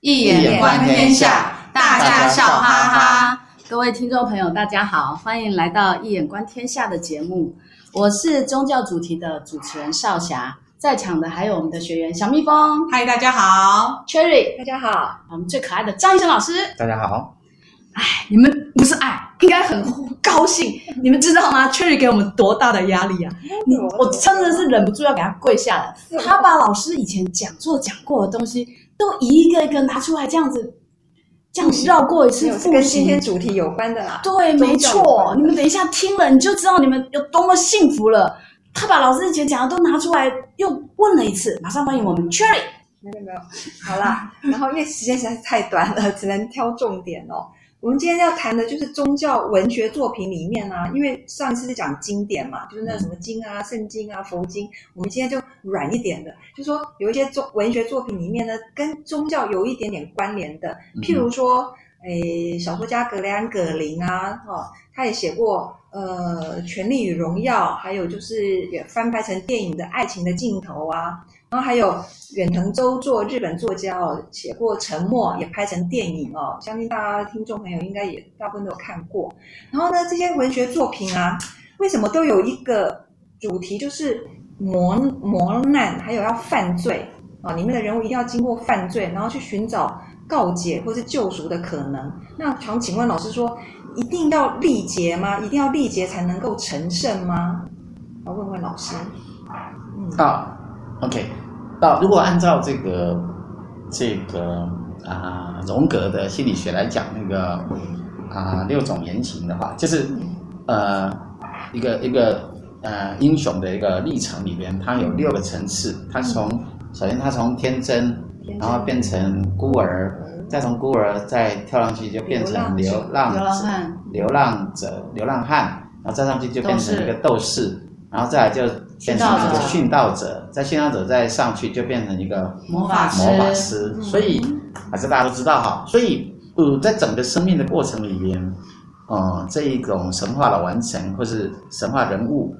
易眼观天下，大家笑哈哈。各位听众朋友，大家好，欢迎来到《一眼观天下》的节目。我是宗教主题的主持人少霞，在场的还有我们的学员小蜜蜂，嗨，大家好；Cherry，大家好；我们最可爱的张医生老师，大家好。哎，你们不是爱，应该很高兴。你们知道吗？Cherry 给我们多大的压力啊！你我真的是忍不住要给他跪下了。他把老师以前讲座讲过的东西，都一个一个拿出来，这样子，这样绕过一次，跟今天主题有关的啦。对，没错。你们等一下听了，你就知道你们有多么幸福了。他把老师以前讲的都拿出来，又问了一次。马上欢迎我们 Cherry。没有没有，好啦。然后因为时间实在是太短了，只能挑重点哦。我们今天要谈的就是宗教文学作品里面啊，因为上一次是讲经典嘛，就是那什么经啊、圣经啊、佛经。我们今天就软一点的，就是说有一些宗文学作品里面呢，跟宗教有一点点关联的，譬如说，诶，小说家格雷安·葛林啊，哦，他也写过呃《权力与荣耀》，还有就是也翻拍成电影的《爱情的尽头》啊。然后还有远藤周作，日本作家哦，写过《沉默》，也拍成电影哦，相信大家听众朋友应该也大部分都有看过。然后呢，这些文学作品啊，为什么都有一个主题，就是磨磨难，还有要犯罪啊？里面的人物一定要经过犯罪，然后去寻找告解或是救赎的可能。那想请问老师说，一定要历劫吗？一定要历劫才能够成圣吗？我问问老师。嗯，好。OK，到如果按照这个这个啊荣格的心理学来讲，那个啊六种言情的话，就是呃一个一个呃英雄的一个历程里边，他有六个层次。他从首先他从天真，然后变成孤儿，再从孤儿再跳上去就变成流浪流浪汉，流浪者、流浪汉，然后再上去就变成一个斗士，然后再来就。变成一个殉道者，在殉道者再上去就变成一个魔法师。魔法师，所以还是大家都知道哈。所以呃，在整个生命的过程里边，呃，这一种神话的完成，或是神话人物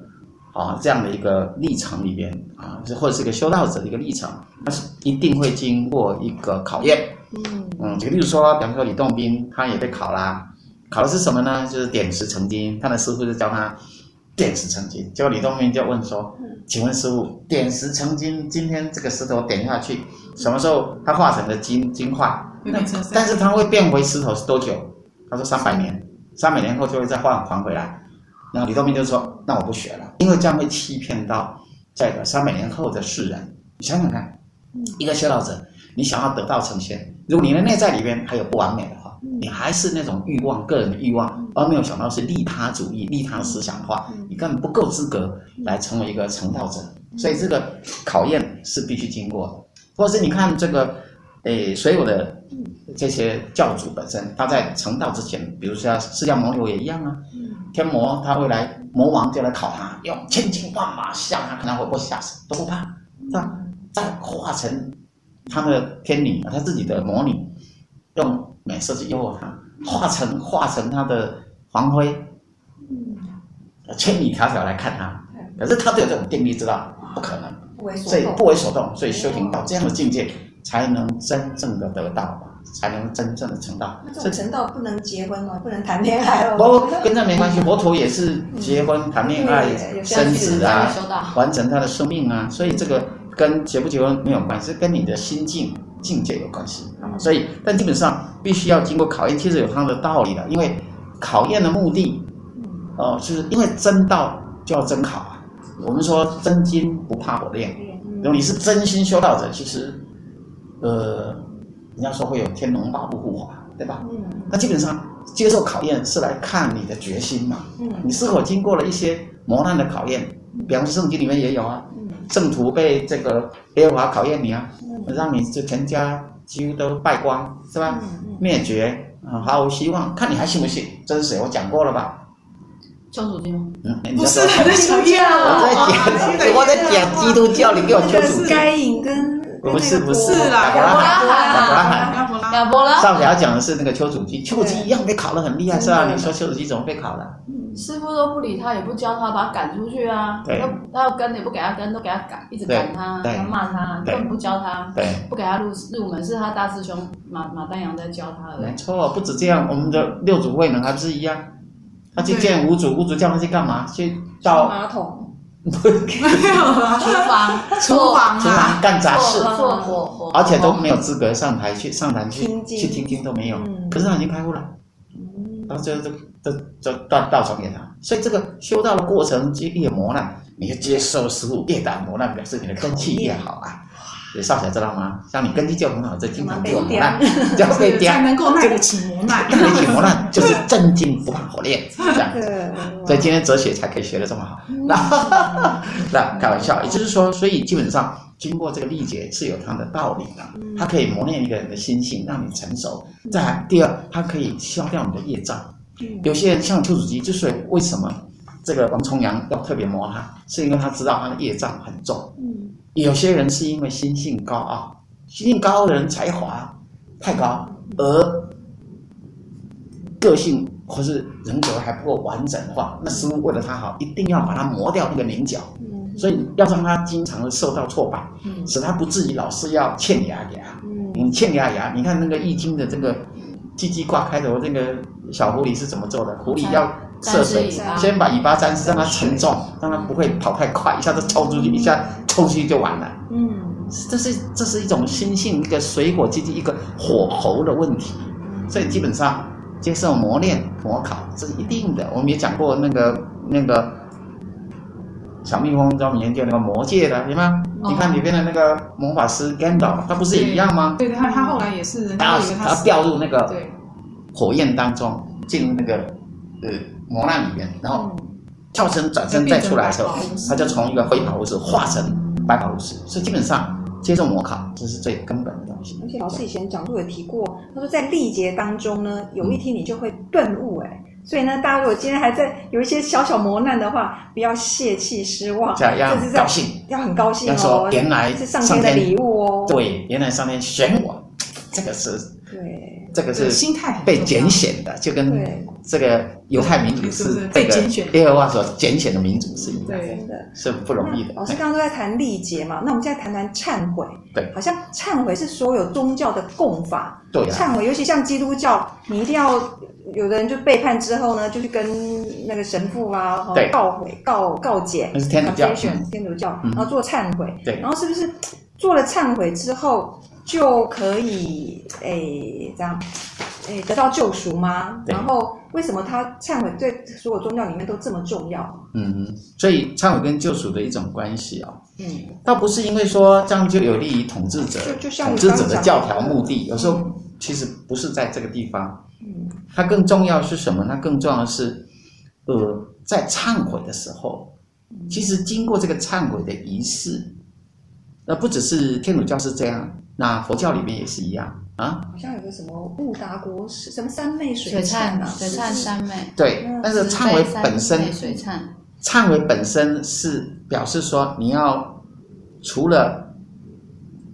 啊这样的一个历程里边啊，或者是一个修道者的一个历程，那是一定会经过一个考验。嗯嗯，举个例如说，比方说李洞宾，他也被考啦，考的是什么呢？就是点石成金，他的师傅就教他。点石成金，结果李东明就问说：“请问师傅，点石成金，今天这个石头点下去，什么时候它化成了金金块？但是它会变回石头是多久？”他说：“三百年，三百年后就会再换还回来。”然后李东明就说：“那我不学了，因为这样会欺骗到这个三百年后的世人。你想想看，一个修道者，你想要得道成仙，如果你的内在里边还有不完美的话。”你还是那种欲望，个人的欲望，而没有想到是利他主义、利他思想的话，你根本不够资格来成为一个成道者。所以这个考验是必须经过的。或者是你看这个，诶，所有的这些教主本身，他在成道之前，比如说释迦牟尼也一样啊。天魔他会来，魔王就来考他，用千军万马吓他，看他会不会吓死，都不怕，是吧？再化成他的天女，他自己的魔女，用。美色去诱惑他，化成化成他的黄灰，千里迢迢来看他，可是他都有这种定力，知道不可能，所以不为所动，所以修行到这样的境界，才能真正的得到，才能真正的成道。这种成道不能结婚哦？不能谈恋爱哦？不，跟这没关系。佛陀也是结婚、谈恋爱、生子啊，完成他的生命啊，所以这个跟结不结婚没有关系，是跟你的心境。境界有关系啊，所以但基本上必须要经过考验，其实有它的道理的。因为考验的目的，哦、呃，就是因为真道就要真考啊。我们说真金不怕火炼，如果你是真心修道者，其实，呃，人家说会有天龙八部护法，对吧？那基本上接受考验是来看你的决心嘛。你是否经过了一些磨难的考验？比方说圣经里面也有啊，圣徒被这个耶和华考验你啊。让你这全家几乎都败光，是吧？灭绝啊，毫无希望。看你还信不信？这是谁？我讲过了吧？救主经吗？嗯，不是很重要。我在讲，我在讲基督教，你给我救主经。该隐跟不是不是亚伯拉罕，亚伯拉罕，啊，不了。少侠讲的是那个丘处机，丘处机一样被考得很厉害，是吧？你说丘处机怎么被考的？师傅都不理他，也不教他，把他赶出去啊。对。他要跟也不给他跟，都给他赶，一直赶他，他骂他，根本不教他。对。不给他入入门，是他大师兄马马丹阳在教他的。没错，不止这样，我们的六祖慧能还不是一样？他去见五祖，五祖叫他去干嘛？去倒马桶。厨房，厨房，厨房干杂事，做火火，而且都没有资格上台去上台去去听听都没有。可是他已经开悟了，然后就就就就道道传给他。所以这个修道的过程，越磨难，你就接受事物越大磨难，表示你的根气越好啊。有少侠知道吗？像你根基就很好，这经常被磨难，就被刁，才能够耐得起磨难。耐得起磨难就是正经不怕火炼，这样子。所以今天哲学才可以学得这么好。那 那开玩笑，也就是说，所以基本上经过这个历劫是有它的道理的。它可以磨练一个人的心性，让你成熟。再来，第二，它可以消掉你的业障。有些人像丘处机，就是为什么这个王重阳要特别磨他，是因为他知道他的业障很重。有些人是因为心性高傲，心性高傲的人才华太高，而个性或是人格还不够完整的话，那师傅为了他好，一定要把他磨掉那个棱角，所以要让他经常的受到挫败，使他不至于老是要欠牙牙。你欠牙牙，你看那个易经的这个鸡鸡挂开头，这个小狐狸是怎么做的？狐狸要。涉水，先把尾巴沾湿，让它沉重，让它不会跑太快，一下子抽出去，一下抽出去就完了。嗯，这是这是一种心性，一个水果基地，一个火候的问题。所以基本上接受磨练、磨考这是一定的。我们也讲过那个那个小蜜蜂专门研究那个魔界的，对吗？你看里边的那个魔法师 Gandalf，，他不是也一样吗？对，他他后来也是，然后他掉入那个火焰当中，进入那个呃。磨难里面，然后跳身转身再出来的时候，他就从一个灰袍巫师化成白袍巫师。所以基本上接受魔考，这是最根本的东西。而且老师以前讲座也提过，他说在历劫当中呢，有一天你就会顿悟哎。所以呢，大家如果今天还在有一些小小磨难的话，不要泄气失望，这样要高兴，要很高兴哦。要说原来是上天的礼物哦。对，原来上天选我，这个是对，这个是心态被拣选的，就跟这个。犹太民族是这个耶和华所拣选的民族是一样的，是不容易的。老师刚刚都在谈历劫嘛，那我们现在谈谈忏悔。对，好像忏悔是所有宗教的共法。对，忏悔，尤其像基督教，你一定要有的人就背叛之后呢，就去跟那个神父啊，告悔、告告解。那是天主教，天主教，然后做忏悔。对，然后是不是做了忏悔之后就可以诶这样？诶，得到救赎吗？然后为什么他忏悔对所有宗教里面都这么重要？嗯，所以忏悔跟救赎的一种关系哦。嗯，倒不是因为说这样就有利于统治者，就就像统治者的教条目的，有时候其实不是在这个地方。嗯，它更重要是什么？它更重要的是，呃，在忏悔的时候，其实经过这个忏悔的仪式，那不只是天主教是这样，那佛教里面也是一样。啊，好像有个什么布达国师，什么三昧水忏啊，水忏三昧。对，但是忏悔本身，水忏，忏悔本身是表示说，你要除了，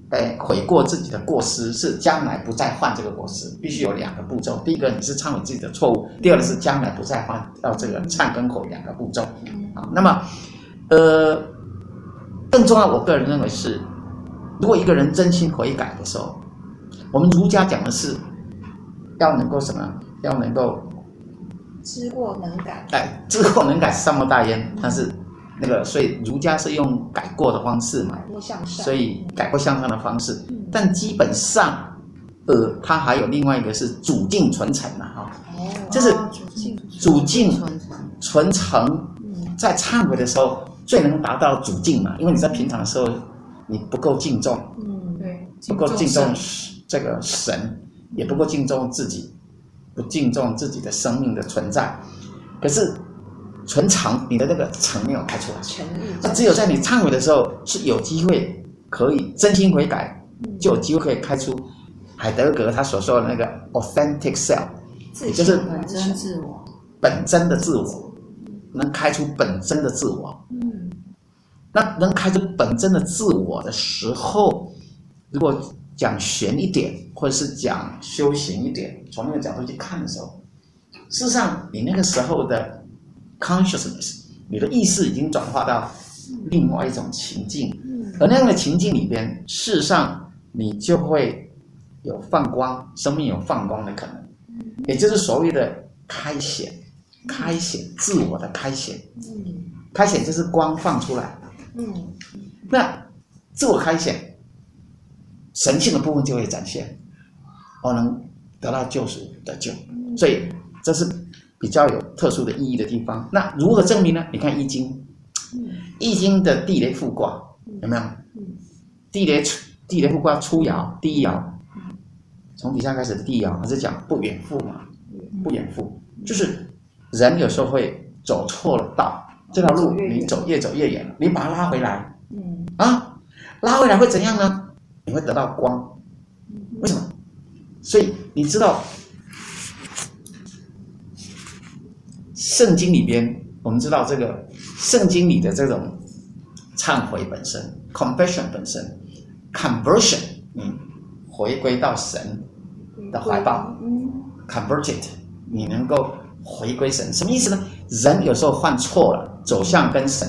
哎，悔过自己的过失，是将来不再犯这个过失，必须有两个步骤。第一个，你是忏悔自己的错误；第二个是将来不再犯，到这个忏跟悔两个步骤。啊，那么，呃，更重要，我个人认为是，如果一个人真心悔改的时候。我们儒家讲的是，要能够什么？要能够知过能改。哎，知过能改是善莫大焉。但是那个，所以儒家是用改过的方式嘛，所以改过向上的方式。但基本上，呃，它还有另外一个是主敬存诚呐，哈，就是主敬存诚，在忏悔的时候最能达到主敬嘛，因为你在平常的时候你不够敬重，嗯，对，不够敬重。这个神也不够敬重自己，不敬重自己的生命的存在。可是存常，你的那个诚没有开出来。诚意。那只有在你忏悔的时候，是有机会可以真心悔改，就有机会可以开出海德格他所说的那个 authentic self，也就是本真自我，本真的自我，能开出本真的自我。嗯。那能开始本真的自我的时候，如果讲玄一点，或者是讲修行一点，从那个角度去看的时候，事实上你那个时候的 consciousness，你的意识已经转化到另外一种情境，而那样的情境里边，事实上你就会有放光，生命有放光的可能，也就是所谓的开显，开显自我的开显，开显就是光放出来，那自我开显。神性的部分就会展现，我能得到救赎的救，所以这是比较有特殊的意义的地方。那如何证明呢？你看《易经》，《易经》的地雷复卦有没有？地雷出地雷复卦初爻第一爻，从底下开始的第一爻，它是讲不远复嘛？不远复就是人有时候会走错了道，这条路你走越走越远了，你把它拉回来，啊，拉回来会怎样呢？你会得到光，为什么？所以你知道，圣经里边，我们知道这个圣经里的这种忏悔本身，confession 本身，conversion，嗯，回归到神的怀抱，嗯，converted，你能够回归神，什么意思呢？人有时候犯错了，走向跟神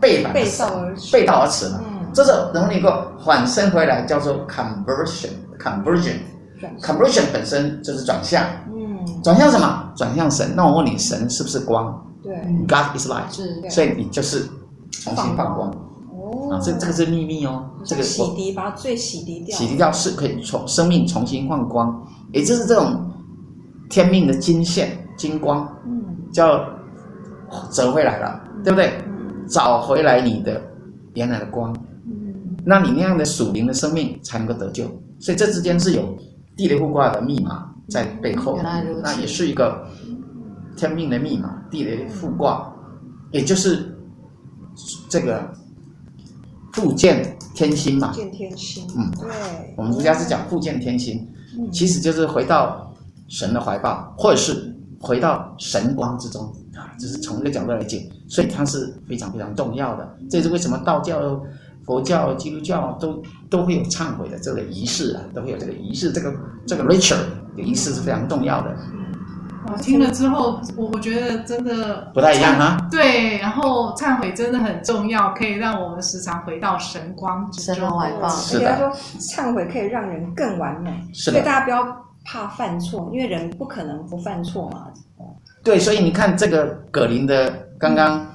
背反背道而，背道而驰。了。这是能够反身回来，叫做 conversion，conversion，conversion 本身就是转向，嗯，转向什么？转向神。那我问你，神是不是光？对，God is light，是，所以你就是重新放光。哦，啊，这这个是秘密哦，这个洗涤，把最洗涤掉，洗涤掉是可以从生命重新放光，也就是这种天命的金线金光，嗯，叫折回来了，对不对？找回来你的原来的光。那你那样的属灵的生命才能够得救，所以这之间是有地雷互卦的密码在背后，那也是一个天命的密码。地雷互卦，也就是这个复见天心嘛。复见天心，嗯，对，我们儒家是讲复见天心，其实就是回到神的怀抱，或者是回到神光之中啊，这是从一个角度来讲，所以它是非常非常重要的。这是为什么道教。佛教、基督教都都会有忏悔的这个仪式啊，都会有这个仪式，这个这个 ritual 的仪式是非常重要的。我听了之后，我我觉得真的不太一样哈。对，然后忏悔真的很重要，可以让我们时常回到神光之中。神怀抱。是的。说忏悔可以让人更完美，是的。所以大家不要怕犯错，因为人不可能不犯错嘛。对，所以你看这个葛林的刚刚。嗯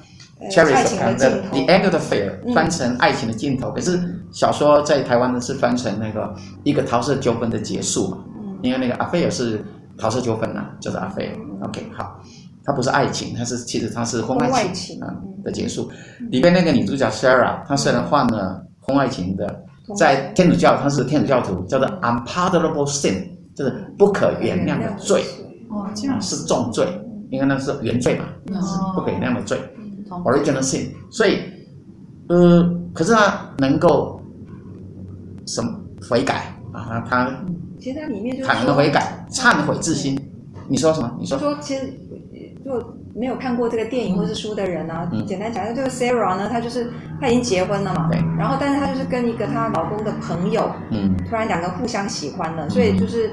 Cherry 所谈的《The End of the Affair》翻成爱情的尽头，可是小说在台湾呢是翻成那个一个桃色纠纷的结束嘛？因为那个 affair 是桃色纠纷呐，叫做 affair。OK，好，它不是爱情，它是其实它是婚外情啊的结束。里边那个女主角 Sarah，她虽然患了婚外情的，在天主教她是天主教徒，叫做 unpardonable sin，就是不可原谅的罪。哦，这样是重罪，因为那是原罪嘛，是不可原谅的罪。Original sin，所以，呃，可是他能够什么悔改啊？他其实它里面就坦然的悔改、忏悔自心。你说什么？你说说，其实如果没有看过这个电影或是书的人啊，嗯、简单讲，这个 Sarah 呢，她就是她已经结婚了嘛，对。然后，但是她就是跟一个她老公的朋友，嗯，突然两个互相喜欢了，所以就是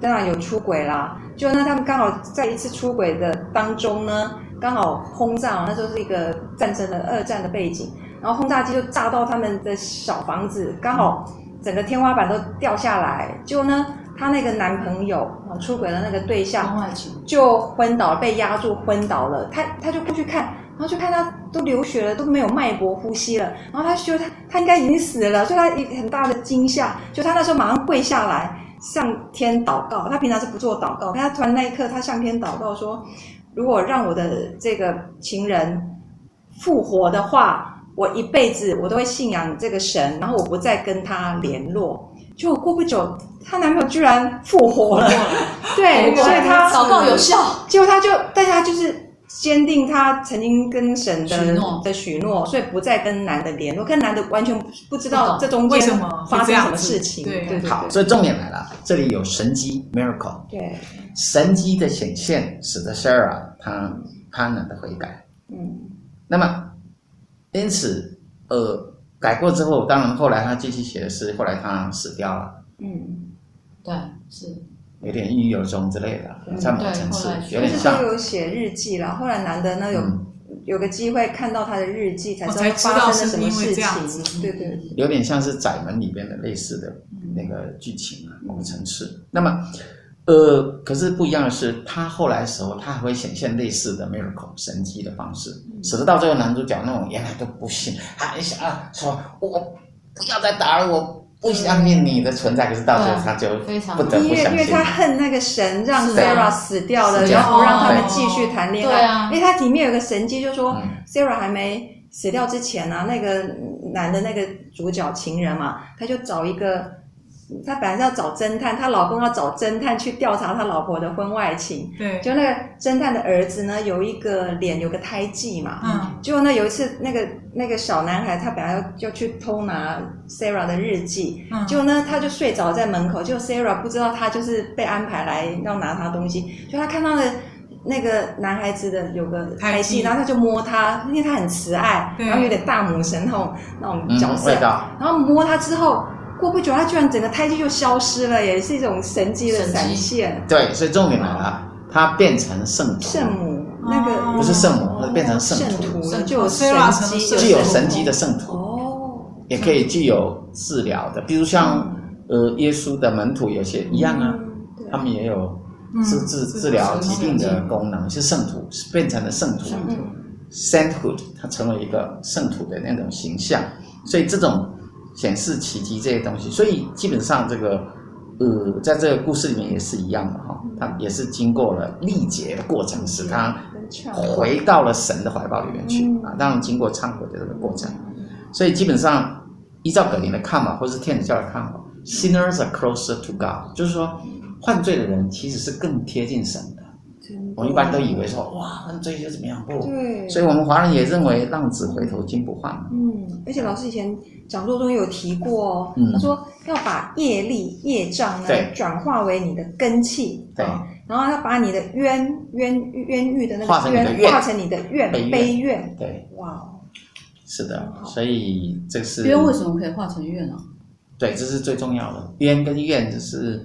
当然有出轨啦。就那他们刚好在一次出轨的当中呢。刚好轰炸，那时候是一个战争的二战的背景，然后轰炸机就炸到他们的小房子，刚好整个天花板都掉下来。结果呢，她那个男朋友出轨的那个对象就昏倒，被压住昏倒了。她她就过去看，然后就看他都流血了，都没有脉搏呼吸了。然后他觉得他他应该已经死了，所以他很大的惊吓。就他那时候马上跪下来向天祷告。他平常是不做祷告，但他突然那一刻他向天祷告说。如果让我的这个情人复活的话，我一辈子我都会信仰这个神，然后我不再跟他联络。就过不久，她男朋友居然复活了，对，所以她祷告有效。结果她就，大家就是坚定他曾经跟神的许诺的许诺，所以不再跟男的联络，跟男的完全不知道这中间发生什么事情。对，对，对，好，所以重点来了，这里有神迹 miracle。对。神迹的显现，使得 Sarah 她贪婪的悔改。嗯，那么因此，呃，改过之后，当然后来他继续写的是，后来他死掉了。嗯，对，是有点抑郁有终之类的，嗯在某层次有点像。就是有写日记了，后来难得呢有、嗯有个机会看到他的日记，才知道我才知道发生了什么事情。对对对，有点像是窄门里边的类似的那个剧情啊，某个层次。那么，呃，可是不一样的是，他后来的时候，他还会显现类似的 miracle 神迹的方式，使得到最后男主角那种原来都不信，他一想啊，说我不要再打了，我不相信你的存在。可是到最后他就非常不得因为不相信。因为他恨那个神让 Sarah 死掉了，然后让他们继续谈恋爱。对啊因为他里面有个神机，就说嗯 Sarah 还没死掉之前啊，那个男的那个主角情人嘛，他就找一个，他本来是要找侦探，她老公要找侦探去调查他老婆的婚外情。对，就那个侦探的儿子呢，有一个脸有个胎记嘛，嗯，结果呢，有一次那个那个小男孩他本来要要去偷拿 Sarah 的日记，嗯。结果呢他就睡着在门口，结果 Sarah 不知道他就是被安排来要拿他东西，就他看到了那个男孩子的有个胎胎记，然后他就摸他，因为他很慈爱，对。然后有点大母神那种那种嗯角，色，味道，然后摸他之后。过不久，他居然整个胎记就消失了，也是一种神迹的神迹展现。对，所以重点来了，他变成圣徒，圣母那个哦。不是圣母，他变成圣圣徒，徒了，圣徒就有神迹，圣具有神迹的圣徒。哦，也可以具有治疗的，比如像呃耶稣的门徒有些一样啊，嗯他们也有嗯治治治疗疾病的功能，是圣徒，是变成了圣徒。嗯，sainthood，他成为一个圣徒的那种形象，所以这种显示奇迹这些东西，所以基本上这个呃，在这个故事里面也是一样的哈，他也是经过了历劫的过程，使他回到了神的怀抱里面去嗯。啊，当然经过忏悔的这个过程，所以基本上依照葛林的看法，或是天主教的看法，sinners are closer to God，就是说犯罪的人其实是更贴近神的。我们一般都以为说哇那这些怎么样不，对，所以我们华人也认为浪子回头金不换。嗯，而且老师以前讲座中有提过哦，嗯。他说要把业力、业障呢对。转化为你的根气，对。啊然后要把你的冤冤冤狱的那化成的个冤怨化成你的怨悲怨。悲怨，对，哇哦，是的，所以这是冤为什么可以化成怨呢？对，这是最重要的。冤跟怨，就是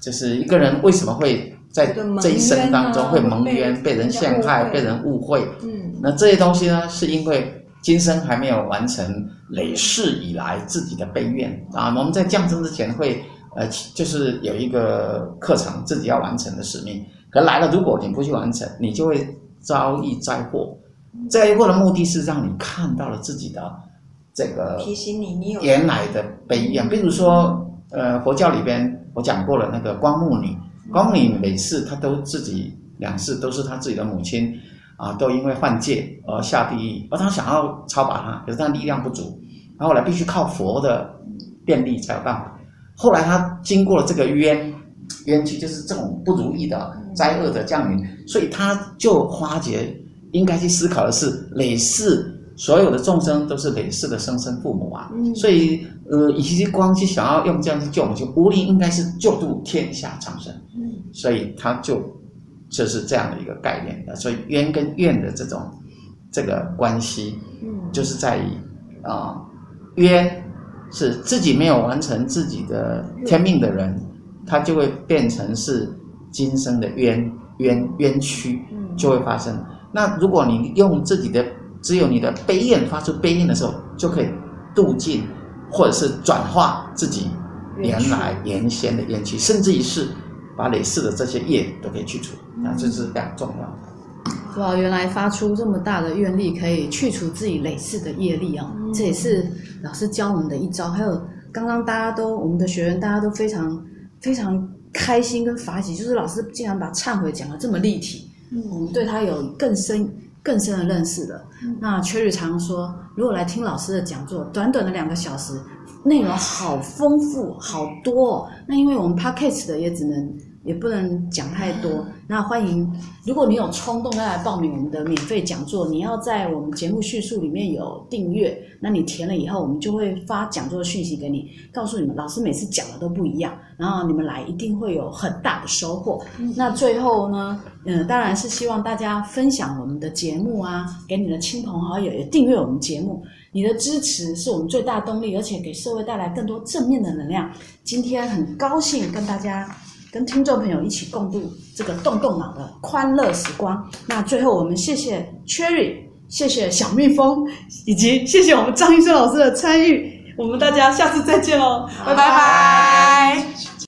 就是一个人为什么会在这一生当中会蒙冤、被人陷害、被人误会。嗯，那这些东西呢，是因为今生还没有完成累世以来自己的悲愿啊。我们在降生之前会呃，就是有一个课程自己要完成的使命。可来了，如果你不去完成，你就会遭遇灾祸。灾祸的目的是让你看到了自己的这个提醒你，你有原来的悲怨，比如说，呃，佛教里边我讲过了，那个光目女，光目女每次他都自己两次都是他自己的母亲啊，都因为犯戒而下地狱，而他想要超拔他，可是他力量不足，然后来必须靠佛的便利才有办法。后来他经过了这个冤冤屈，就是这种不如意的灾厄的降临，所以他就发觉应该去思考的是累世。所有的众生都是累世的生身父母啊，嗯。所以呃，以及光去想要用这样去救我们，就无灵应该是救度天下苍生，嗯。所以他就就是这样的一个概念。的，所以冤跟怨的这种这个关系，嗯。就是在于啊、冤是自己没有完成自己的天命的人，他就会变成是今生的冤冤冤屈嗯。就会发生。那如果你用自己的只有你的悲怨发出悲怨的时候，就可以度尽，或者是转化自己原来原先的冤气，甚至于是把累世的这些业都可以去除，那这是非常重要的。哇，原来发出这么大的愿力，可以去除自己累世的业力啊！嗯这也是老师教我们的一招。还有刚刚大家都我们的学员大家都非常非常开心跟法喜，就是老师竟然把忏悔讲的这么立体，我们对他有更深更深的认识了。那 Cherry 常说，如果来听老师的讲座，短短的两个小时，内容好丰富，好多、哦。那因为我们 p a c k a g e 的也只能也不能讲太多。那欢迎，如果你有冲动要来报名我们的免费讲座，你要在我们节目叙述里面有订阅，那你填了以后，我们就会发讲座的讯息给你，告诉你们老师每次讲的都不一样，然后你们来一定会有很大的收获。那最后呢，嗯，当然是希望大家分享我们的节目啊，给你的亲朋好友，也订阅我们节目。你的支持是我们最大动力，而且给社会带来更多正面的能量。今天很高兴跟大家、跟听众朋友一起共度这个动动脑的欢乐时光。那最后我们谢谢 Cherry，谢谢小蜜蜂，以及谢谢我们张医生老师的参与。我们大家下次再见喽，拜拜。